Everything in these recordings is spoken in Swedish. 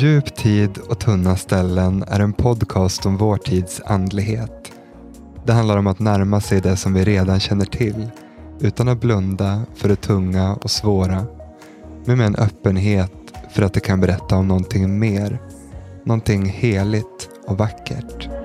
Djup tid och tunna ställen är en podcast om vår tids andlighet. Det handlar om att närma sig det som vi redan känner till utan att blunda för det tunga och svåra. Men med en öppenhet för att det kan berätta om någonting mer. Någonting heligt och vackert.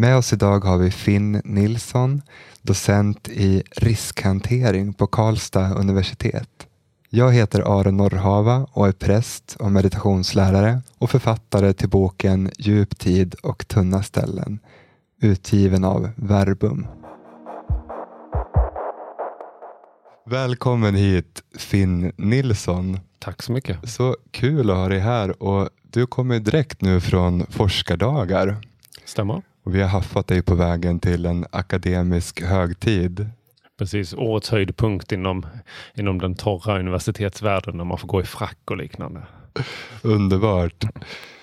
Med oss idag har vi Finn Nilsson, docent i riskhantering på Karlstad universitet. Jag heter Aron Norrhava och är präst och meditationslärare och författare till boken Djup tid och tunna ställen, utgiven av Verbum. Välkommen hit Finn Nilsson. Tack så mycket. Så kul att ha dig här och du kommer direkt nu från forskardagar. Stämmer. Och vi har haffat dig på vägen till en akademisk högtid. Precis, årets höjdpunkt inom, inom den torra universitetsvärlden när man får gå i frack och liknande. Underbart.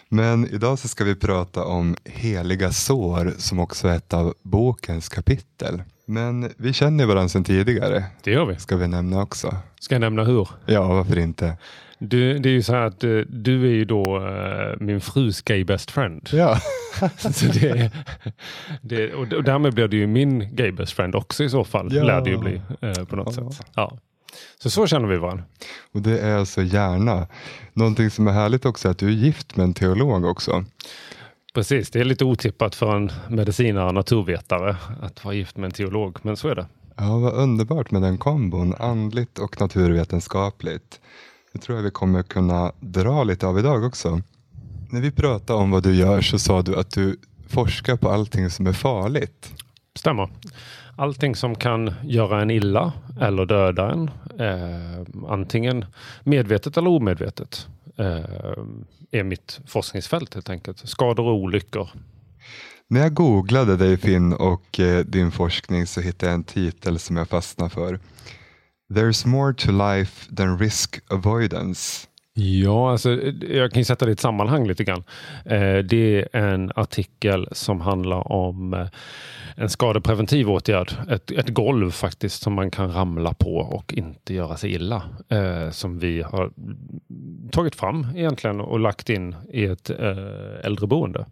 Men idag så ska vi prata om heliga sår som också är ett av bokens kapitel. Men vi känner varandra sedan tidigare. Det gör vi. Ska vi nämna också. Ska jag nämna hur? Ja, varför inte? Du, det är ju så här att du, du är ju då uh, min frus gay best friend. Ja. så det, det, och, därmed blir det ju min gay best friend också i så fall. Ja. Lär det ju bli uh, på något Ja. sätt. Ja. Så så känner vi varandra. Och det är alltså gärna. Någonting som är härligt också är att du är gift med en teolog också. Precis, det är lite otippat för en medicinare och naturvetare att vara gift med en teolog, men så är det. Ja, vad underbart med den kombon. Andligt och naturvetenskapligt. Det tror jag vi kommer kunna dra lite av idag också. När vi pratade om vad du gör så sa du att du forskar på allting som är farligt. Stämmer. Allting som kan göra en illa eller döda en, eh, antingen medvetet eller omedvetet, eh, är mitt forskningsfält helt enkelt. Skador och olyckor. När jag googlade dig Finn och eh, din forskning så hittade jag en titel som jag fastnade för. There's more to life than risk avoidance. Ja, alltså, jag kan ju sätta det i ett sammanhang lite grann. Eh, det är en artikel som handlar om eh, en skadepreventiv åtgärd. Ett, ett golv faktiskt som man kan ramla på och inte göra sig illa. Eh, som vi har tagit fram egentligen och lagt in i ett eh, äldreboende.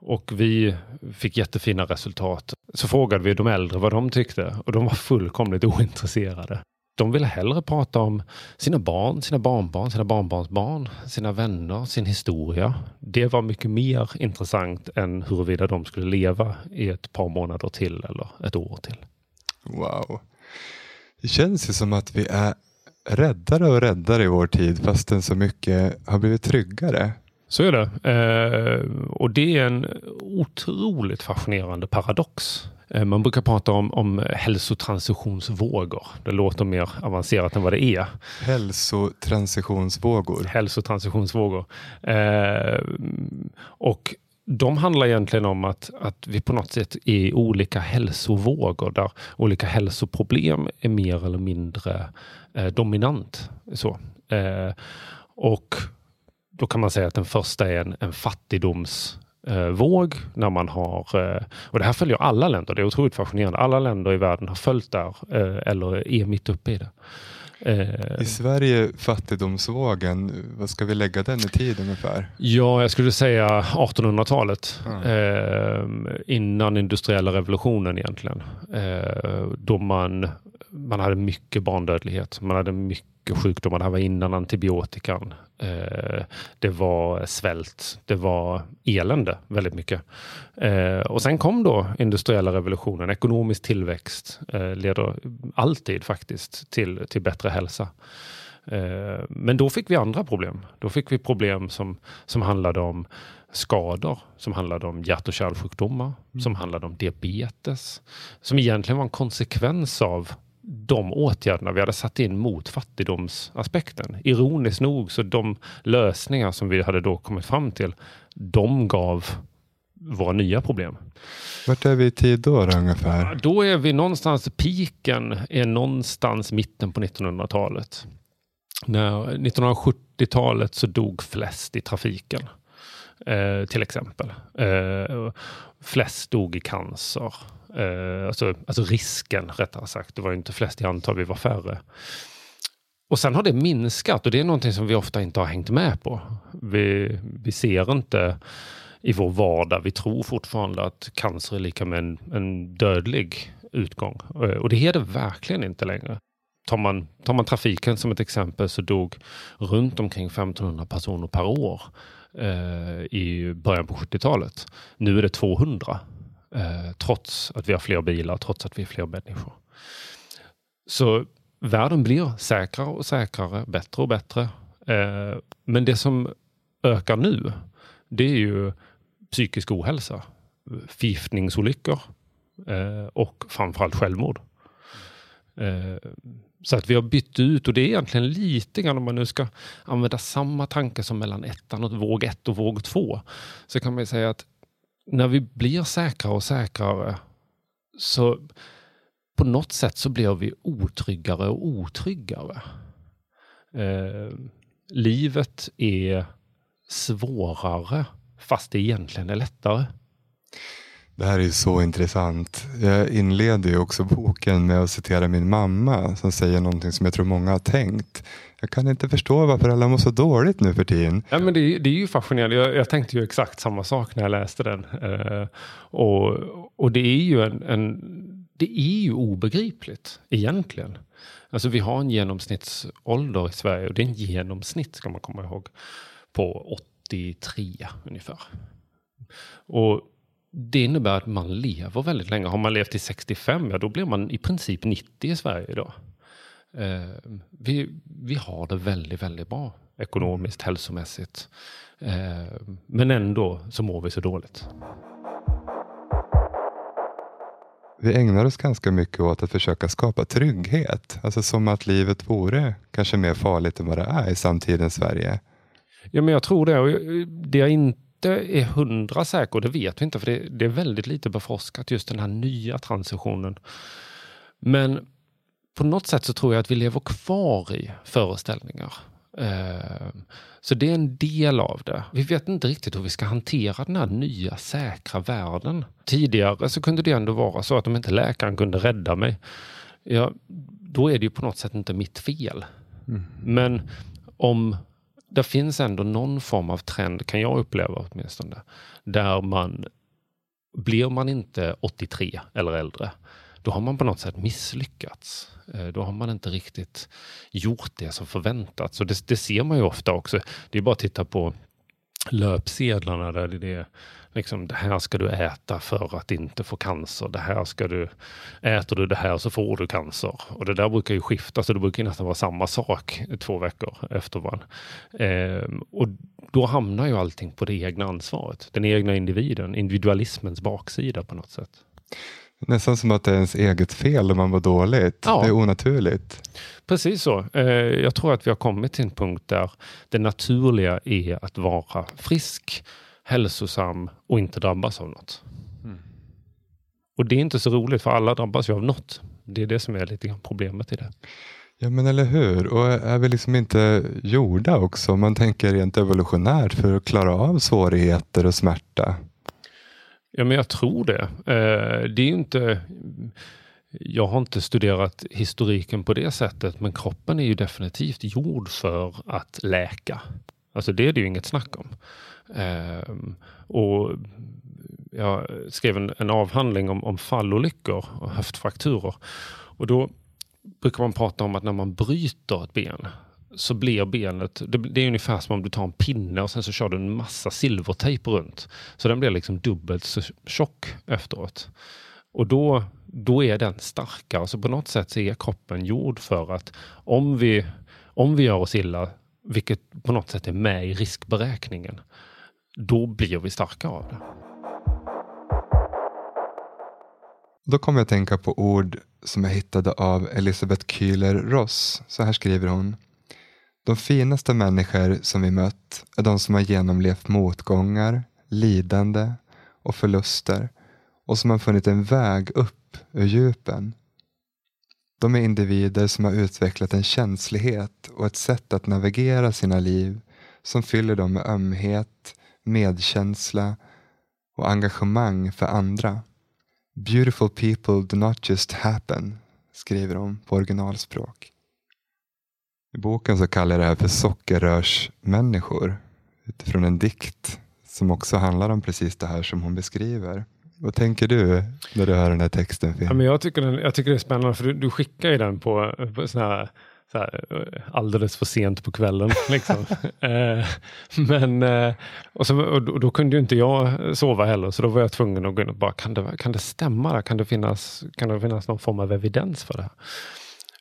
Och vi fick jättefina resultat. Så frågade vi de äldre vad de tyckte och de var fullkomligt ointresserade. De ville hellre prata om sina barn, sina barnbarn, sina barnbarnsbarn, sina vänner, sin historia. Det var mycket mer intressant än huruvida de skulle leva i ett par månader till eller ett år till. Wow. Det känns ju som att vi är räddare och räddare i vår tid fastän så mycket har blivit tryggare. Så är det. Eh, och det är en otroligt fascinerande paradox. Eh, man brukar prata om, om hälsotransitionsvågor. Det låter mer avancerat än vad det är. Hälsotransitionsvågor. Hälsotransitionsvågor. Eh, och de handlar egentligen om att, att vi på något sätt är i olika hälsovågor där olika hälsoproblem är mer eller mindre eh, dominant. Så. Eh, och då kan man säga att den första är en, en fattigdomsvåg när man har, eh, och det här följer alla länder, det är otroligt fascinerande. Alla länder i världen har följt där eh, eller är mitt uppe i det. Eh, I Sverige fattigdomsvågen, vad ska vi lägga den i tid ungefär? Ja, jag skulle säga 1800-talet. Mm. Eh, innan industriella revolutionen egentligen. Eh, då man, man hade mycket barndödlighet. Man hade mycket sjukdomar. Det här var innan antibiotikan. Eh, det var svält. Det var elände väldigt mycket. Eh, och sen kom då industriella revolutionen. Ekonomisk tillväxt eh, leder alltid faktiskt till, till bättre hälsa. Men då fick vi andra problem. Då fick vi problem som, som handlade om skador, som handlade om hjärt och kärlsjukdomar, som handlade om diabetes, som egentligen var en konsekvens av de åtgärderna vi hade satt in mot fattigdomsaspekten. Ironiskt nog så de lösningar som vi hade då kommit fram till, de gav våra nya problem. Vart är vi i tid då, då ungefär? Då är vi någonstans, piken är någonstans mitten på 1900-talet. När 1970-talet så dog flest i trafiken eh, till exempel. Eh, flest dog i cancer. Eh, alltså, alltså risken rättare sagt. Det var inte flest i antal, vi var färre. Och sen har det minskat och det är någonting som vi ofta inte har hängt med på. Vi, vi ser inte i vår vardag, vi tror fortfarande att cancer är lika med en, en dödlig utgång. Eh, och det är det verkligen inte längre. Tar man, tar man trafiken som ett exempel så dog runt omkring 1500 personer per år eh, i början på 70-talet. Nu är det 200. Eh, trots att vi har fler bilar, trots att vi är fler människor. Så världen blir säkrare och säkrare, bättre och bättre. Eh, men det som ökar nu, det är ju psykisk ohälsa, förgiftningsolyckor eh, och framförallt självmord. Eh, så att vi har bytt ut och det är egentligen lite grann om man nu ska använda samma tanke som mellan ettan och våg ett och våg två. Så kan man säga att när vi blir säkrare och säkrare så på något sätt så blir vi otryggare och otryggare. Eh, livet är svårare fast det egentligen är lättare. Det här är så intressant. Jag inleder ju också boken med att citera min mamma som säger någonting som jag tror många har tänkt. Jag kan inte förstå varför alla mår så dåligt nu för tiden. Ja, men det, det är ju fascinerande. Jag, jag, tänkte ju exakt samma sak när jag läste den. Uh, och, och det är ju en, en, det är ju obegripligt egentligen. Alltså vi har en genomsnittsålder i Sverige och det är en genomsnitt ska man komma ihåg på 83 ungefär. Och det innebär att man lever väldigt länge. Har man levt till 65, ja då blir man i princip 90 i Sverige idag. Eh, vi, vi har det väldigt, väldigt bra ekonomiskt, hälsomässigt. Eh, men ändå så mår vi så dåligt. Vi ägnar oss ganska mycket åt att försöka skapa trygghet. Alltså som att livet vore kanske mer farligt än vad det är i samtidens Sverige. Ja, men jag tror det. Och det jag inte är hundra säker, det vet vi inte, för det, det är väldigt lite beforskat, just den här nya transitionen. Men på något sätt så tror jag att vi lever kvar i föreställningar. Eh, så det är en del av det. Vi vet inte riktigt hur vi ska hantera den här nya säkra världen. Tidigare så kunde det ändå vara så att om inte läkaren kunde rädda mig, ja, då är det ju på något sätt inte mitt fel. Mm. Men om det finns ändå någon form av trend, kan jag uppleva åtminstone, där man blir man inte 83 eller äldre, då har man på något sätt misslyckats. Eh, då har man inte riktigt gjort det som förväntats. Och det, det ser man ju ofta också. Det är bara att titta på löpsedlarna där det är liksom, det här ska du äta för att inte få cancer. Det här ska du, äter du det här så får du cancer. Och det där brukar ju skifta, så det brukar nästan vara samma sak två veckor efter varandra. Eh, och då hamnar ju allting på det egna ansvaret, den egna individen, individualismens baksida på något sätt. Nästan som att det är ens eget fel om man mår dåligt. Ja. Det är onaturligt. Precis så. Eh, jag tror att vi har kommit till en punkt där det naturliga är att vara frisk, hälsosam och inte drabbas av något. Mm. Och det är inte så roligt för alla drabbas ju av något. Det är det som är lite grann problemet i det. Ja men eller hur. Och är vi liksom inte gjorda också, man tänker rent evolutionärt, för att klara av svårigheter och smärta? Ja, men jag tror det. Eh, det är inte... Jag har inte studerat historiken på det sättet, men kroppen är ju definitivt gjord för att läka. Alltså det är det ju inget snack om. Eh, och jag skrev en, en avhandling om, om fallolyckor och höftfrakturer. Och då brukar man prata om att när man bryter ett ben så blir benet, det, det, är ungefär som om du tar en pinne och sen så kör du en massa silvertejp runt. Så den blir liksom dubbelt så tjock efteråt. Och då, då är den starkare. Så på något sätt så är kroppen gjord för att om vi, om vi gör oss illa, vilket på något sätt är med i riskberäkningen, då blir vi starka av det. Då kommer jag att tänka på ord som jag hittade av Elisabeth Kühler Ross. Så här skriver hon. De finaste människor som vi mött är de som har genomlevt motgångar, lidande och förluster och som har funnit en väg upp ur djupen. De är individer som har utvecklat en känslighet och ett sätt att navigera sina liv som fyller dem med ömhet, medkänsla och engagemang för andra. Beautiful people do not just happen, skriver de på originalspråk. I boken så kallar jag det här för sockerrörsmänniskor utifrån en dikt som också handlar om precis det här som hon beskriver. Vad tänker du när du hör den här texten? Ja, men jag, tycker den, jag tycker det är spännande för du, du skickar ju den på, på såna här, så här, alldeles för sent på kvällen. Liksom. eh, men, eh, och, så, och då, då, kunde ju inte jag sova heller så då var jag tvungen att gå in och bara, kan det, kan det stämma? Kan det, finnas, kan det finnas någon form av evidens för det här?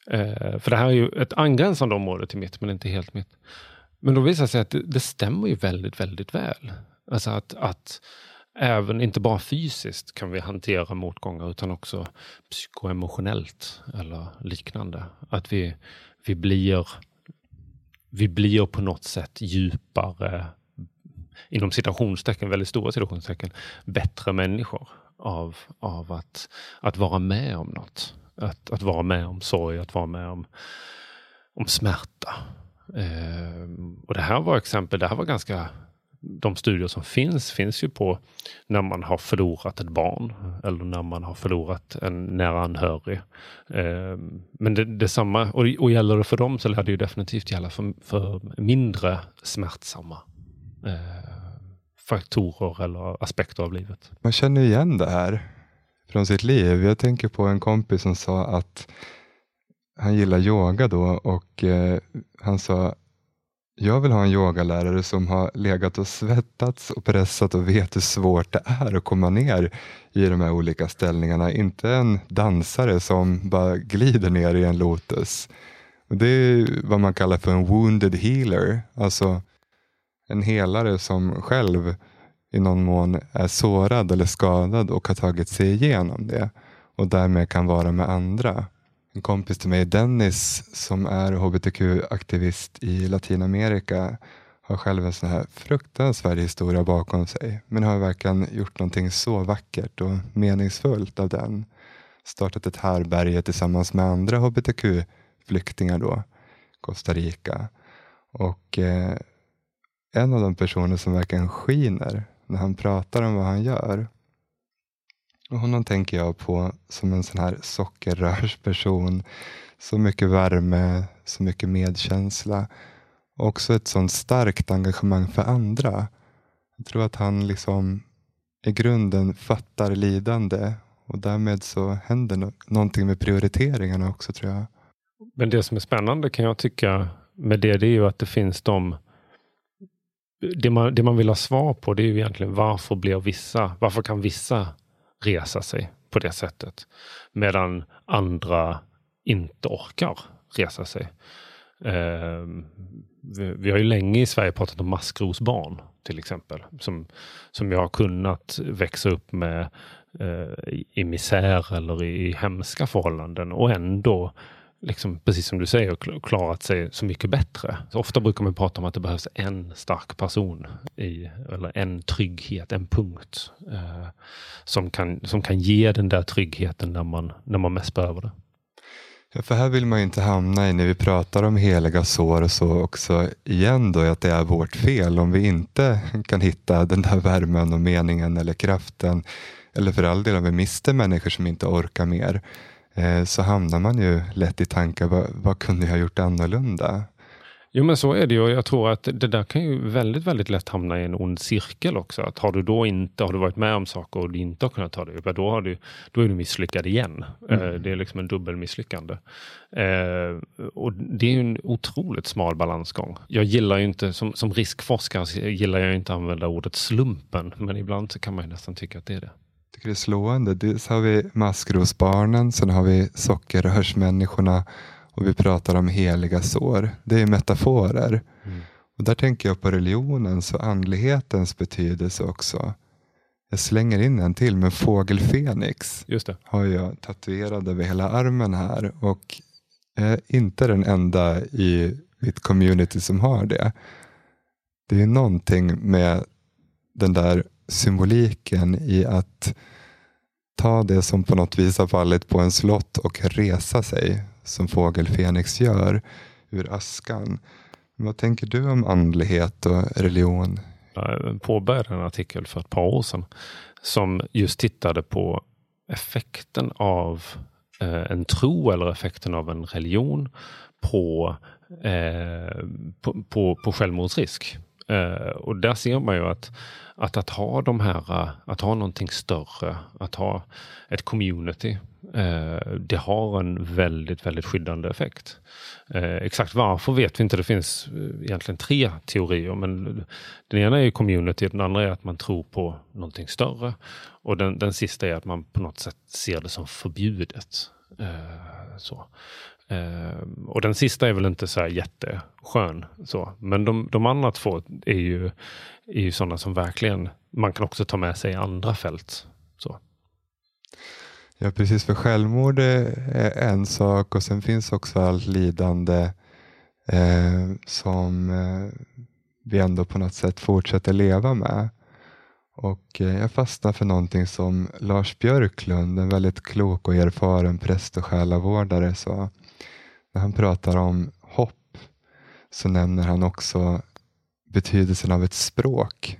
Eh, för det här är ju ett angränsande område till mitt, men inte helt mitt. Men då visar det sig att det, det stämmer ju väldigt, väldigt väl. Alltså att, att även, inte bara fysiskt kan vi hantera motgångar utan också psykoemotionellt eller liknande. Att vi, vi, blir, vi blir på något sätt djupare, inom citationstecken, väldigt stora citationstecken, bättre människor av, av att, att vara med om något. Att, att vara med om sorg, att vara med om, om smärta. Eh, och det här var exempel, det här var ganska de studier som finns, finns ju på när man har förlorat ett barn eller när man har förlorat en nära anhörig. Eh, men det, detsamma, och, och gäller det för dem så lär det ju definitivt gälla för, för mindre smärtsamma eh, faktorer eller aspekter av livet. Man känner igen det här från sitt liv. Jag tänker på en kompis som sa att han gillar yoga då och eh, han sa jag vill ha en yogalärare som har legat och svettats och pressat och vet hur svårt det är att komma ner i de här olika ställningarna. Inte en dansare som bara glider ner i en lotus. Det är vad man kallar för en wounded healer. Alltså en helare som själv i någon mån är sårad eller skadad och har tagit sig igenom det och därmed kan vara med andra. En kompis till mig, Dennis, som är hbtq-aktivist i Latinamerika, har själv en sån här fruktansvärd historia bakom sig, men har verkligen gjort någonting så vackert och meningsfullt av den. Startat ett härberge tillsammans med andra hbtq-flyktingar då, Costa Rica. Och eh, en av de personer som verkligen skiner när han pratar om vad han gör. Och honom tänker jag på som en sån här sockerrörsperson. Så mycket värme, så mycket medkänsla. Och också ett sånt starkt engagemang för andra. Jag tror att han liksom i grunden fattar lidande och därmed så händer no någonting med prioriteringarna också tror jag. Men det som är spännande kan jag tycka med det, det är ju att det finns de det man, det man vill ha svar på det är ju egentligen varför blir vissa, varför kan vissa resa sig på det sättet medan andra inte orkar resa sig. Eh, vi, vi, har ju länge i Sverige pratat om maskrosbarn till exempel som, som jag har kunnat växa upp med eh, i misär eller i, i hemska förhållanden och ändå liksom, precis som du säger, klarat sig så mycket bättre. Så ofta brukar man prata om att det behövs en stark person, i, eller en trygghet, en punkt eh, som, kan, som kan ge den där tryggheten när man, när man mest behöver det. Ja, för här vill man ju inte hamna i när vi pratar om heliga sår och så också igen då att det är vårt fel om vi inte kan hitta den där värmen och meningen eller kraften eller för all del om vi mister människor som inte orkar mer så hamnar man ju lätt i tankar, vad, vad kunde jag ha gjort annorlunda? Jo men så är det ju. Jag tror att det där kan ju väldigt, väldigt lätt hamna i en ond cirkel också. Att har du då inte, har du varit med om saker och du inte har kunnat ta dig upp, då, har du, då är du misslyckad igen. Mm. Eh, det är liksom en dubbel misslyckande. Eh, och det är en otroligt smal balansgång. Jag gillar ju inte, som, som riskforskare gillar jag inte att använda ordet slumpen, men ibland så kan man ju nästan tycka att det är det tycker det är slående. Dels har vi maskrosbarnen, sen har vi sockerrörsmänniskorna och vi pratar om heliga sår. Det är metaforer. Mm. Och där tänker jag på religionens och andlighetens betydelse också. Jag slänger in en till, men fågelfenix har jag tatuerad över hela armen här och är inte den enda i mitt community som har det. Det är någonting med den där symboliken i att ta det som på något vis har fallit på en slott och resa sig som fågel Fenix gör ur askan. Vad tänker du om andlighet och religion Jag påbörjade en artikel för ett par år sedan som just tittade på effekten av eh, en tro eller effekten av en religion på, eh, på, på, på självmordsrisk. Eh, och där ser man ju att, att att ha de här, eh, att ha någonting större, att ha ett community, eh, det har en väldigt, väldigt skyddande effekt. Eh, exakt varför vet vi inte. Det finns eh, egentligen tre teorier, men den ena är ju community, den andra är att man tror på någonting större och den, den sista är att man på något sätt ser det som förbjudet. Eh, så. Eh, och den sista är väl inte så här jätteskön. Så. Men de, de andra två är ju, är ju sådana som verkligen man kan också ta med sig i andra fält. Så. Ja, precis. För självmord är en sak och sen finns också allt lidande eh, som eh, vi ändå på något sätt fortsätter leva med. Och eh, jag fastnar för någonting som Lars Björklund, en väldigt klok och erfaren präst och själavårdare, sa. När han pratar om hopp så nämner han också betydelsen av ett språk.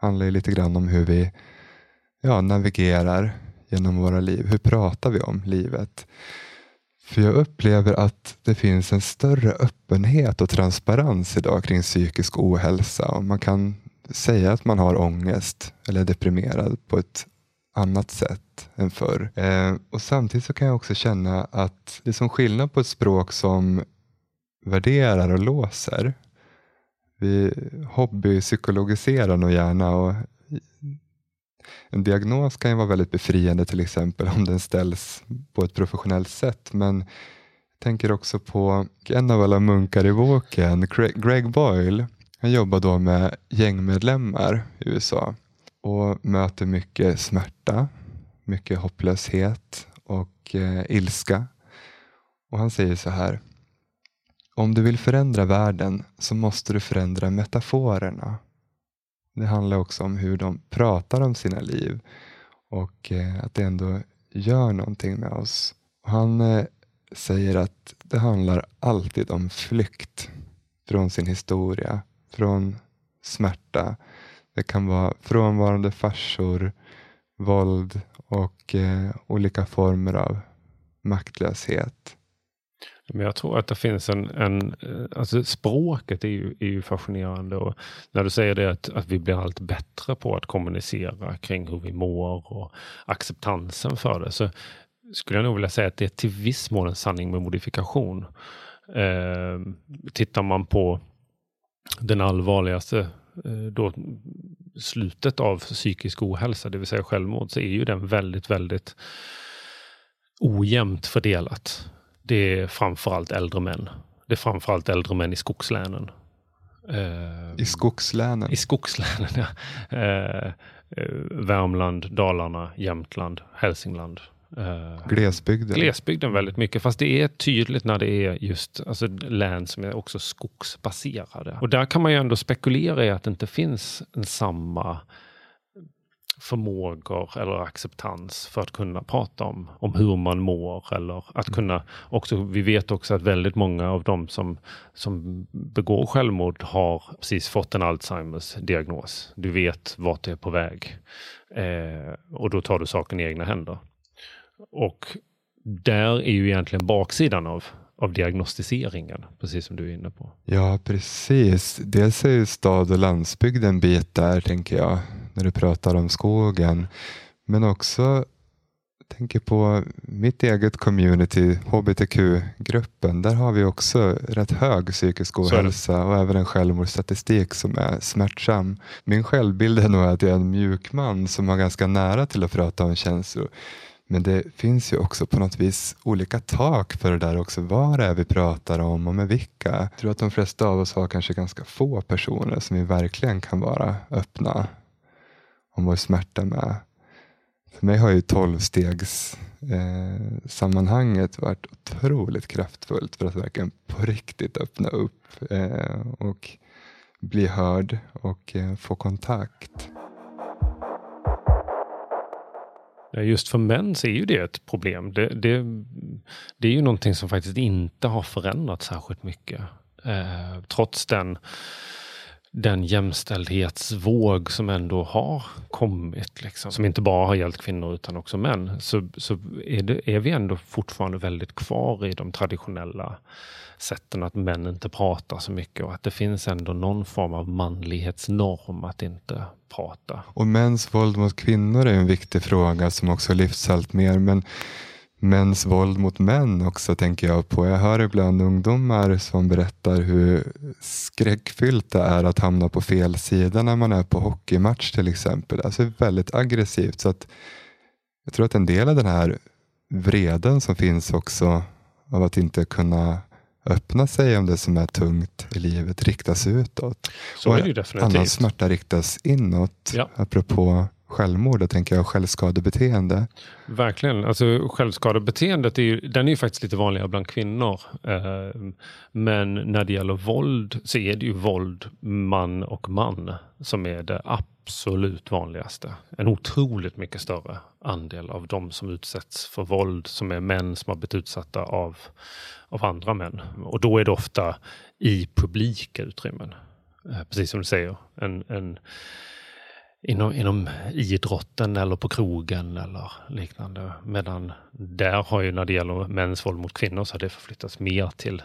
Det handlar lite grann om hur vi ja, navigerar genom våra liv. Hur pratar vi om livet? För jag upplever att det finns en större öppenhet och transparens idag kring psykisk ohälsa. Och man kan säga att man har ångest eller är deprimerad på ett annat sätt än förr. Eh, och Samtidigt så kan jag också känna att det är som skillnad på ett språk som värderar och låser. Vi hobbypsykologiserar nog gärna och en diagnos kan ju vara väldigt befriande till exempel om den ställs på ett professionellt sätt. Men jag tänker också på en av alla munkar i boken, Greg Boyle. Han jobbar då med gängmedlemmar i USA och möter mycket smärta, mycket hopplöshet och eh, ilska. Och Han säger så här. Om du vill förändra världen så måste du förändra metaforerna. Det handlar också om hur de pratar om sina liv och eh, att det ändå gör någonting med oss. Han eh, säger att det handlar alltid om flykt från sin historia, från smärta. Det kan vara frånvarande farsor, våld och eh, olika former av maktlöshet. Men jag tror att det finns en, en eh, alltså språket är ju, är ju fascinerande och när du säger det att, att vi blir allt bättre på att kommunicera kring hur vi mår och acceptansen för det så skulle jag nog vilja säga att det är till viss mån en sanning med modifikation. Eh, tittar man på den allvarligaste då, slutet av psykisk ohälsa, det vill säga självmord, så är ju den väldigt, väldigt ojämnt fördelat det är framförallt äldre män. Det är framförallt äldre män i skogslänen. I skogslänen? I skogslänen, ja. Eh, Värmland, Dalarna, Jämtland, Hälsingland. Eh, glesbygden? Glesbygden väldigt mycket, fast det är tydligt när det är just alltså, län som är också skogsbaserade. Och där kan man ju ändå spekulera i att det inte finns en samma förmågor eller acceptans för att kunna prata om, om hur man mår. Eller att mm. kunna också, vi vet också att väldigt många av de som, som begår självmord har precis fått en Alzheimers diagnos. Du vet vart det är på väg. Eh, och då tar du saken i egna händer. Och där är ju egentligen baksidan av, av diagnostiseringen, precis som du är inne på. Ja, precis. Dels är ju stad och landsbygd en bit där, tänker jag när du pratar om skogen. Men också tänker på mitt eget community, hbtq-gruppen. Där har vi också rätt hög psykisk ohälsa och även en självmordsstatistik som är smärtsam. Min självbild är nog att jag är en mjuk man som har ganska nära till att prata om känslor. Men det finns ju också på något vis olika tak för det där också. Vad det är vi pratar om och med vilka. Jag tror att de flesta av oss har kanske ganska få personer som vi verkligen kan vara öppna om vår smärta med. För mig har ju tolvstegs eh, sammanhanget varit otroligt kraftfullt för att verkligen på riktigt öppna upp eh, och bli hörd och eh, få kontakt. Just för män så är ju det ett problem. Det, det, det är ju någonting som faktiskt inte har förändrats särskilt mycket. Eh, trots den den jämställdhetsvåg som ändå har kommit, liksom, som inte bara har gällt kvinnor utan också män, så, så är, det, är vi ändå fortfarande väldigt kvar i de traditionella sätten att män inte pratar så mycket och att det finns ändå någon form av manlighetsnorm att inte prata. Och mäns våld mot kvinnor är en viktig fråga som också lyfts allt mer. Men mäns våld mot män också tänker jag på. Jag hör ibland ungdomar som berättar hur skräckfyllt det är att hamna på fel sida när man är på hockeymatch till exempel. Alltså väldigt aggressivt. Så att jag tror att en del av den här vreden som finns också av att inte kunna öppna sig om det som är tungt i livet riktas utåt. Så och är det ju definitivt. Annan smärta riktas inåt. Ja. Apropå självmord, tänker jag, självskadebeteende. Verkligen. Alltså, självskadebeteendet är ju, den är ju faktiskt lite vanligare bland kvinnor. Eh, men när det gäller våld så är det ju våld man och man som är det absolut vanligaste. En otroligt mycket större andel av de som utsätts för våld som är män som har blivit utsatta av, av andra män. Och då är det ofta i publika utrymmen. Eh, precis som du säger. En, en inom, inom idrotten eller på krogen eller liknande. Medan där har ju när det gäller mäns våld mot kvinnor så har det förflyttats mer till,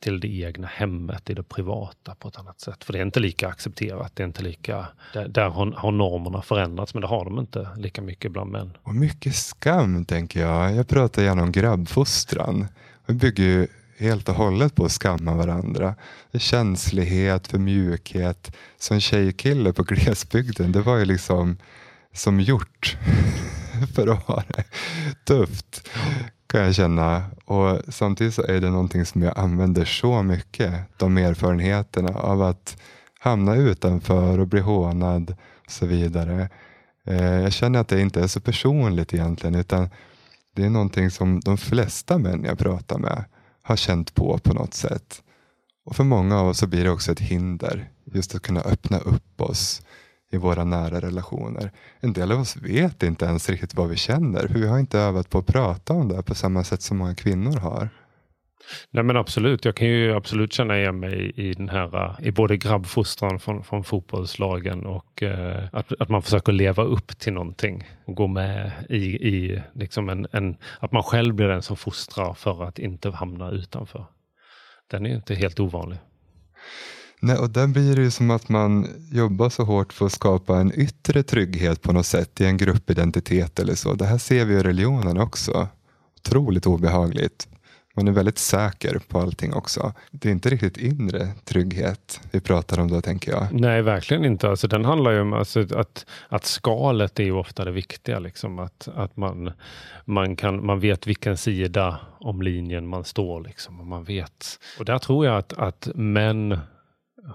till det egna hemmet, i det privata på ett annat sätt. För det är inte lika accepterat. Det är inte lika, där, där har, har normerna förändrats men det har de inte lika mycket bland män. Och mycket skam tänker jag. Jag pratar gärna om grabbfostran. Det bygger ju helt och hållet på att skamma varandra. Känslighet för mjukhet. Som tjejkille på glesbygden, det var ju liksom som gjort för att ha det tufft. Kan jag känna. Och samtidigt så är det någonting som jag använder så mycket. De erfarenheterna av att hamna utanför och bli hånad och så vidare. Eh, jag känner att det inte är så personligt egentligen utan det är någonting som de flesta män jag pratar med har känt på på något sätt. Och för många av oss så blir det också ett hinder just att kunna öppna upp oss i våra nära relationer. En del av oss vet inte ens riktigt vad vi känner för vi har inte övat på att prata om det på samma sätt som många kvinnor har. Nej men absolut, jag kan ju absolut känna igen mig i den här, eh, i både grabbfostran från, från fotbollslagen och eh, att, att man försöker leva upp till någonting och gå med i, i liksom en, en, att man själv blir den som fostrar för att inte hamna utanför. Den är ju inte helt ovanlig. Nej, och där blir det ju som att man jobbar så hårt för att skapa en yttre trygghet på något sätt i en gruppidentitet eller så. Det här ser vi i religionen också. Otroligt obehagligt. Man är väldigt säker på allting också. Det är inte riktigt inre trygghet vi pratar om då, tänker jag. Nej, verkligen inte. Alltså, den handlar ju om alltså, att, att skalet är ju ofta det viktiga. Liksom. Att, att man, man, kan, man vet vilken sida om linjen man står. Liksom. Och, man vet. och där tror jag att, att män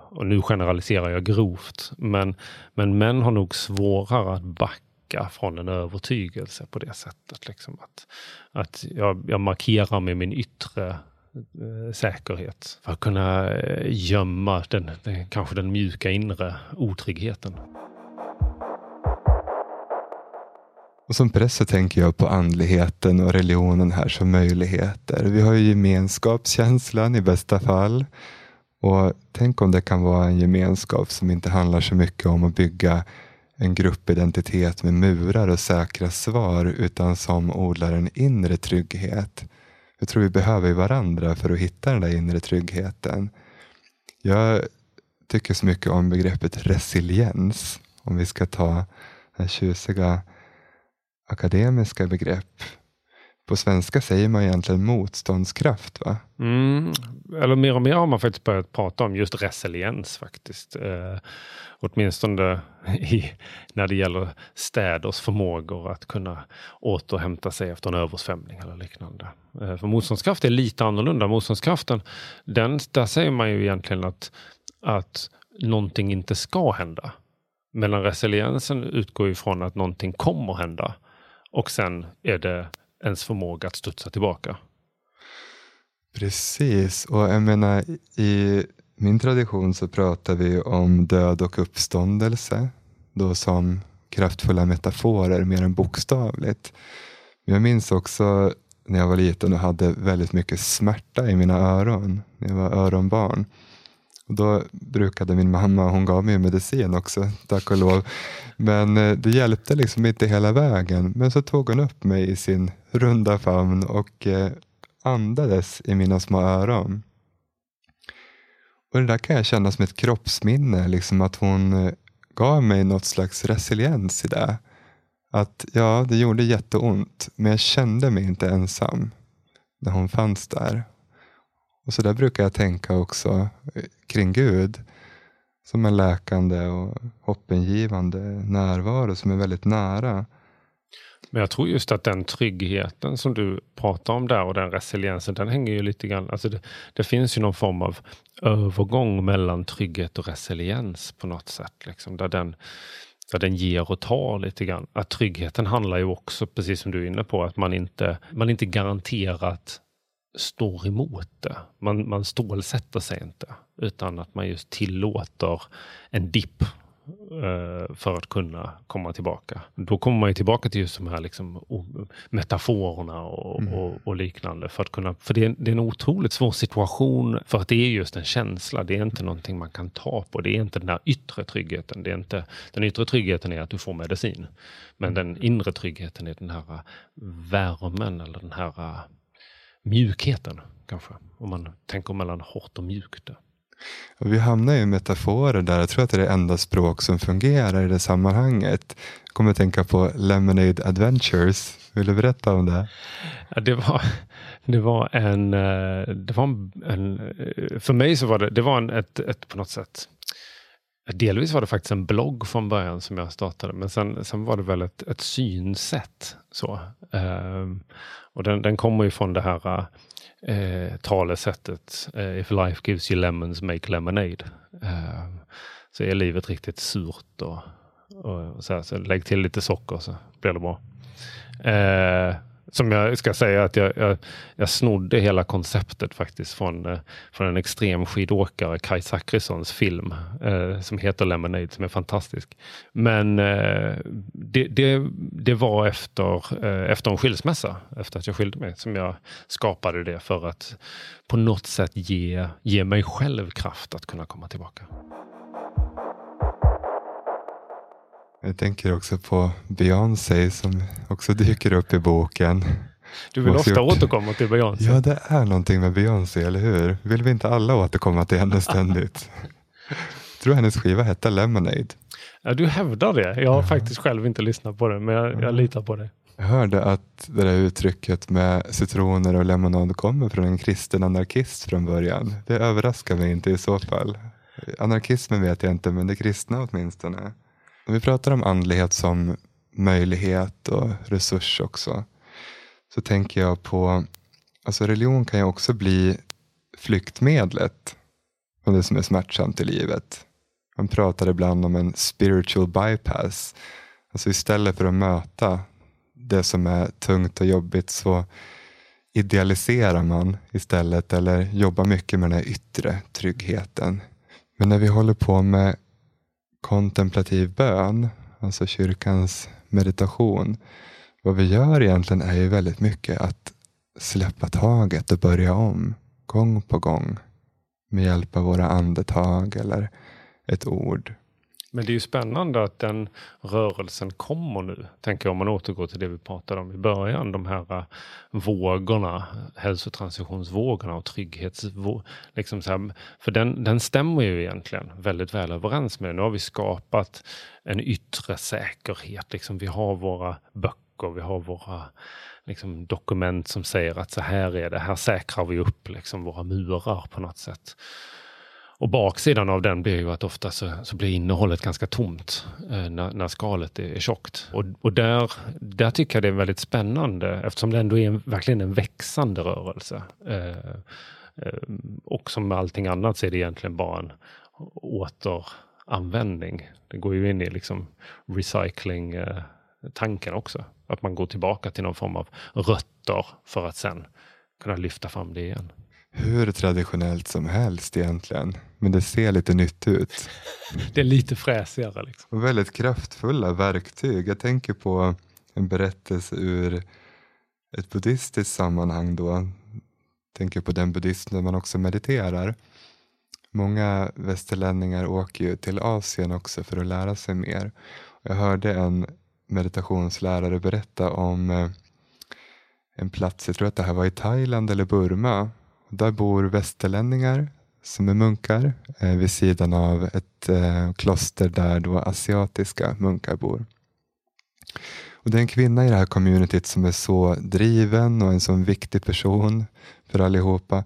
och nu generaliserar jag grovt, men, men män har nog svårare att backa backa från en övertygelse på det sättet. Liksom att att jag, jag markerar med min yttre eh, säkerhet för att kunna eh, gömma den, den, kanske den mjuka inre otryggheten. Och som präst så tänker jag på andligheten och religionen här som möjligheter. Vi har ju gemenskapskänslan i bästa fall. Och tänk om det kan vara en gemenskap som inte handlar så mycket om att bygga en gruppidentitet med murar och säkra svar utan som odlar en inre trygghet. Jag tror vi behöver varandra för att hitta den där inre tryggheten. Jag tycker så mycket om begreppet resiliens. Om vi ska ta det tjusiga akademiska begrepp på svenska säger man egentligen motståndskraft va? Mm, eller mer och mer har man faktiskt börjat prata om just resiliens faktiskt. Eh, åtminstone i, när det gäller städers förmågor att kunna återhämta sig efter en översvämning eller liknande. Eh, för motståndskraft är lite annorlunda. Motståndskraften, den, där säger man ju egentligen att, att någonting inte ska hända. Medan resiliensen utgår ifrån att någonting kommer hända. Och sen är det ens förmåga att studsa tillbaka. Precis, och jag menar i min tradition så pratar vi om död och uppståndelse då som kraftfulla metaforer mer än bokstavligt. Jag minns också när jag var liten och hade väldigt mycket smärta i mina öron när jag var öronbarn. Och då brukade min mamma, hon gav mig medicin också, tack och lov. Men eh, det hjälpte liksom inte hela vägen. Men så tog hon upp mig i sin runda famn och eh, andades i mina små öron. Och det där kan jag känna som ett kroppsminne, liksom att hon eh, gav mig något slags resiliens i det. Att ja, det gjorde jätteont, men jag kände mig inte ensam när hon fanns där. Och så där brukar jag tänka också eh, kring Gud. Som en läkande och hoppingivande närvaro som är väldigt nära. Men jag tror just att den tryggheten som du pratar om där och den resiliensen, den hänger ju lite grann, alltså det, det finns ju någon form av övergång mellan trygghet och resiliens på något sätt. Liksom, där, den, där den ger och tar lite grann. Att tryggheten handlar ju också, precis som du är inne på, att man inte, man inte garanterat står emot det. Man, man stålsätter sig inte, utan att man just tillåter en dipp eh, för att kunna komma tillbaka. Då kommer man ju tillbaka till just de här liksom, metaforerna och, mm. och, och, liknande. För, att kunna, för det är, det är en otroligt svår situation för att det är just en känsla. Det är inte någonting man kan ta på. Det är inte den där yttre tryggheten. Det är inte, den yttre tryggheten är att du får medicin. Men den inre tryggheten är den här värmen eller den här mjukheten kanske. Om man tänker mellan hårt och mjukt. Och vi hamnar i metaforer där. Jag tror att det är det enda språk som fungerar i det sammanhanget. Jag kommer att tänka på Lemonade Adventures. Vill du berätta om det? Ja, det, var, det var en... Eh, det var en, eh, för mig så var det, det var en, ett, ett på något sätt Delvis var det faktiskt en blogg från början som jag startade, men sen, sen var det väl ett, ett synsätt. Så. Um, och den, den kommer ju från det här uh, talesättet uh, If life gives you lemons, make lemonade. Uh, så är livet riktigt surt och, och så, här, så lägg till lite socker så blir det bra. Ehm, som jag ska säga att jag, jag, jag snodde hela konceptet faktiskt från, eh, från en extrem skidåkare, Kaj Zachrissons film eh, som heter Lemonade, som är fantastisk. Men eh, det, det, det, var efter, eh, efter en skilsmässa, efter att jag skilde mig, som jag skapade det för att på något sätt ge, ge mig själv kraft att kunna komma tillbaka. Jag tänker också på Beyoncé som också dyker upp i boken. Du vill ofta gjort... återkomma till Beyoncé. Ja, det är någonting med Beyoncé, eller hur? Vill vi inte alla återkomma till henne ständigt? jag tror hennes skiva hette Lemonade. Ja, du hävdar det. Jag har ja. faktiskt själv inte lyssnat på det, men jag, jag litar på det. Jag hörde att det där uttrycket med citroner och lemonad kommer från en kristen anarkist från början. Det överraskar mig inte i så fall. Anarkismen vet jag inte, men det kristna åtminstone. Om vi pratar om andlighet som möjlighet och resurs också, så tänker jag på, alltså religion kan ju också bli flyktmedlet från det som är smärtsamt i livet. Man pratar ibland om en spiritual bypass. Alltså istället för att möta det som är tungt och jobbigt så idealiserar man istället eller jobbar mycket med den här yttre tryggheten. Men när vi håller på med kontemplativ bön, alltså kyrkans meditation, vad vi gör egentligen är ju väldigt mycket att släppa taget och börja om gång på gång med hjälp av våra andetag eller ett ord. Men det är ju spännande att den rörelsen kommer nu. Tänker jag om man återgår till det vi pratade om i början. De här äh, vågorna, hälsotransitionsvågorna och trygghetsvågorna. Liksom för den, den stämmer ju egentligen väldigt väl överens med det. Nu har vi skapat en yttre säkerhet. Liksom vi har våra böcker, vi har våra liksom, dokument som säger att så här är det. Här säkrar vi upp liksom, våra murar på något sätt. Och baksidan av den blir ju att ofta så, så blir innehållet ganska tomt eh, när, när, skalet är, är tjockt. Och, och där, där tycker jag det är väldigt spännande eftersom det ändå är en, verkligen en växande rörelse. Eh, eh, och som med allting annat så är det egentligen bara en återanvändning. Det går ju in i liksom recycling-tanken eh, också. Att man går tillbaka till någon form av rötter för att sen kunna lyfta fram det igen hur traditionellt som helst egentligen. Men det ser lite nytt ut. det är lite fräsigare. Liksom. Och väldigt kraftfulla verktyg. Jag tänker på en berättelse ur ett buddhistiskt sammanhang. då. Jag tänker på den buddhism där man också mediterar. Många västerlänningar åker ju till Asien också för att lära sig mer. Jag hörde en meditationslärare berätta om eh, en plats, jag tror att det här var i Thailand eller Burma. Där bor västerlänningar som är munkar eh, vid sidan av ett eh, kloster där då asiatiska munkar bor. Och det är en kvinna i det här communityt som är så driven och en så viktig person för allihopa.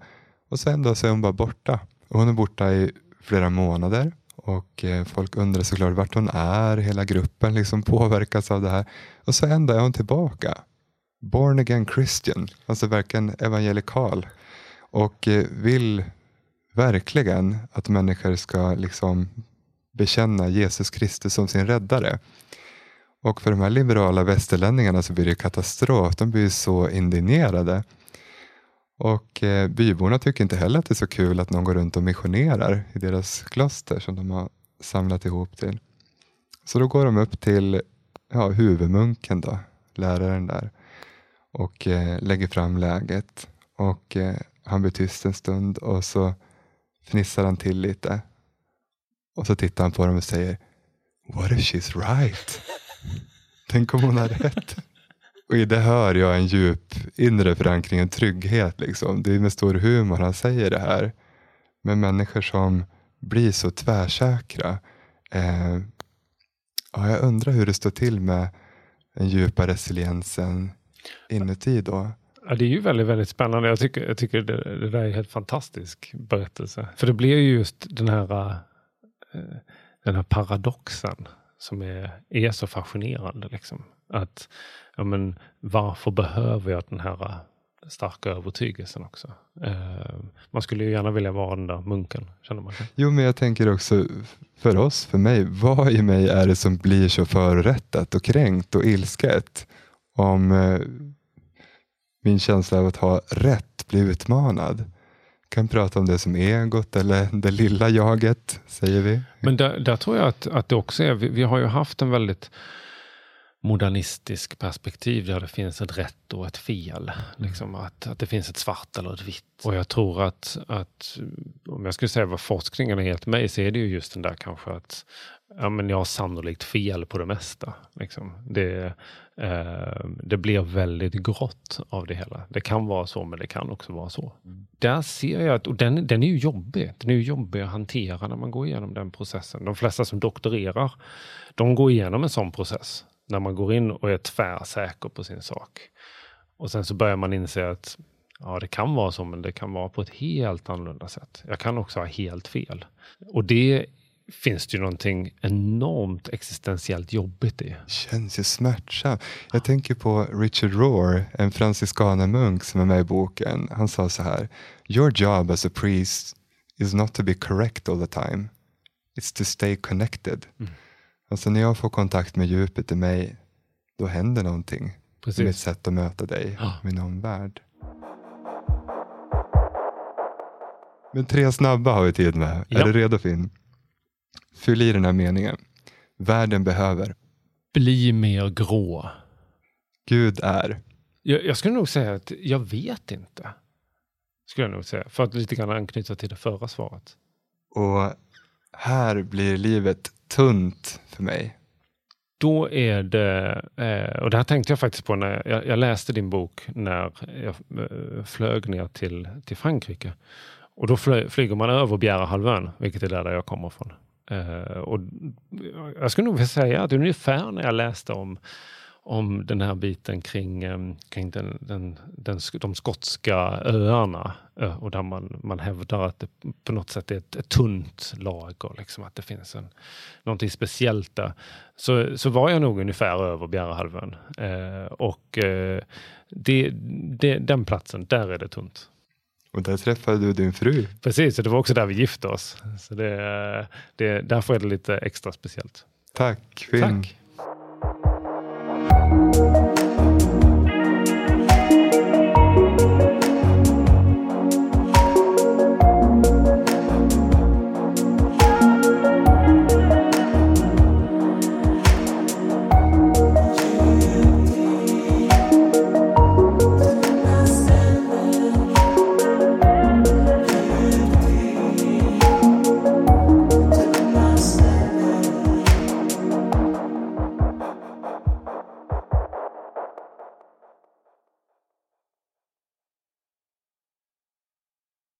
Och sen då så är hon bara borta. Och hon är borta i flera månader och eh, folk undrar såklart vart hon är. Hela gruppen liksom påverkas av det här. Och så en dag är hon tillbaka. Born again Christian, alltså verkligen evangelikal. Och eh, vill verkligen att människor ska liksom bekänna Jesus Kristus som sin räddare. Och för de här liberala västerlänningarna så blir det katastrof. De blir så indignerade. Och eh, byborna tycker inte heller att det är så kul att någon går runt och missionerar i deras kloster som de har samlat ihop till. Så då går de upp till ja, huvudmunken, då, läraren där, och eh, lägger fram läget. Och eh, han blir tyst en stund och så fnissar han till lite. Och så tittar han på dem och säger What if she's right? Tänk om hon har rätt? Och i det hör jag en djup inre förankring, en trygghet. Liksom. Det är med stor humor han säger det här. Men människor som blir så tvärsäkra. Eh, ja, jag undrar hur det står till med den djupa resiliensen inuti då. Ja, det är ju väldigt, väldigt spännande. Jag tycker, jag tycker det, det där är en helt fantastisk berättelse. För det blir ju just den här, eh, den här paradoxen som är, är så fascinerande. Liksom. Att, ja, men, varför behöver jag den här eh, starka övertygelsen också? Eh, man skulle ju gärna vilja vara den där munken, känner man. Jo, men jag tänker också för oss, för mig, vad i mig är det som blir så förorättat och kränkt och ilsket? Om eh, min känsla av att ha rätt blir utmanad kan prata om det som egot eller det lilla jaget, säger vi. Men där, där tror jag att, att det också är, vi, vi, har ju haft en väldigt modernistisk perspektiv där det finns ett rätt och ett fel. Liksom att, att det finns ett svart eller ett vitt. Och jag tror att, att om jag skulle säga vad forskningen har gett mig så är det ju just den där kanske att ja, men jag har sannolikt fel på det mesta. Liksom. Det, eh, det blir väldigt grått av det hela. Det kan vara så, men det kan också vara så. Mm. Där ser jag att, och den, den är ju jobbig. Den är ju jobbig att hantera när man går igenom den processen. De flesta som doktorerar, de går igenom en sån process när man går in och är tvärsäker på sin sak. Och sen så börjar man inse att ja, det kan vara så, men det kan vara på ett helt annorlunda sätt. Jag kan också ha helt fel. Och det finns det ju någonting enormt existentiellt jobbigt i. Känns ju smärtsamt. Jag tänker på Richard Rohr, en franciskanermunk som är med i boken. Han sa så här. Your job as a priest is not to be correct all the time. It's to stay connected. Mm. Alltså när jag får kontakt med djupet i mig, då händer någonting. Precis. Mitt sätt att möta dig, ja. min omvärld. Men tre snabba har vi tid med. Ja. Är du redo Finn? Fyll i den här meningen. Världen behöver. Bli mer grå. Gud är. Jag, jag skulle nog säga att jag vet inte. Skulle jag nog säga. För att lite grann anknyta till det förra svaret. Och här blir livet tunt för mig. Då är det, eh, och det här tänkte jag faktiskt på när jag, jag läste din bok när jag eh, flög ner till, till Frankrike. Och då flyger man över Bjärehalvön, vilket är där jag kommer ifrån. Uh, och jag skulle nog vilja säga att ungefär när jag läste om, om den här biten kring, um, kring den, den, den, de skotska öarna uh, och där man, man hävdar att det på något sätt är ett, ett tunt lager, liksom, att det finns en, någonting speciellt där. Så, så var jag nog ungefär över Bjärehalvön. Uh, och det, det, den platsen, där är det tunt. Och där träffade du din fru. Precis, och det var också där vi gifte oss. Så det, det, därför är det lite extra speciellt. Tack Finn. Tack.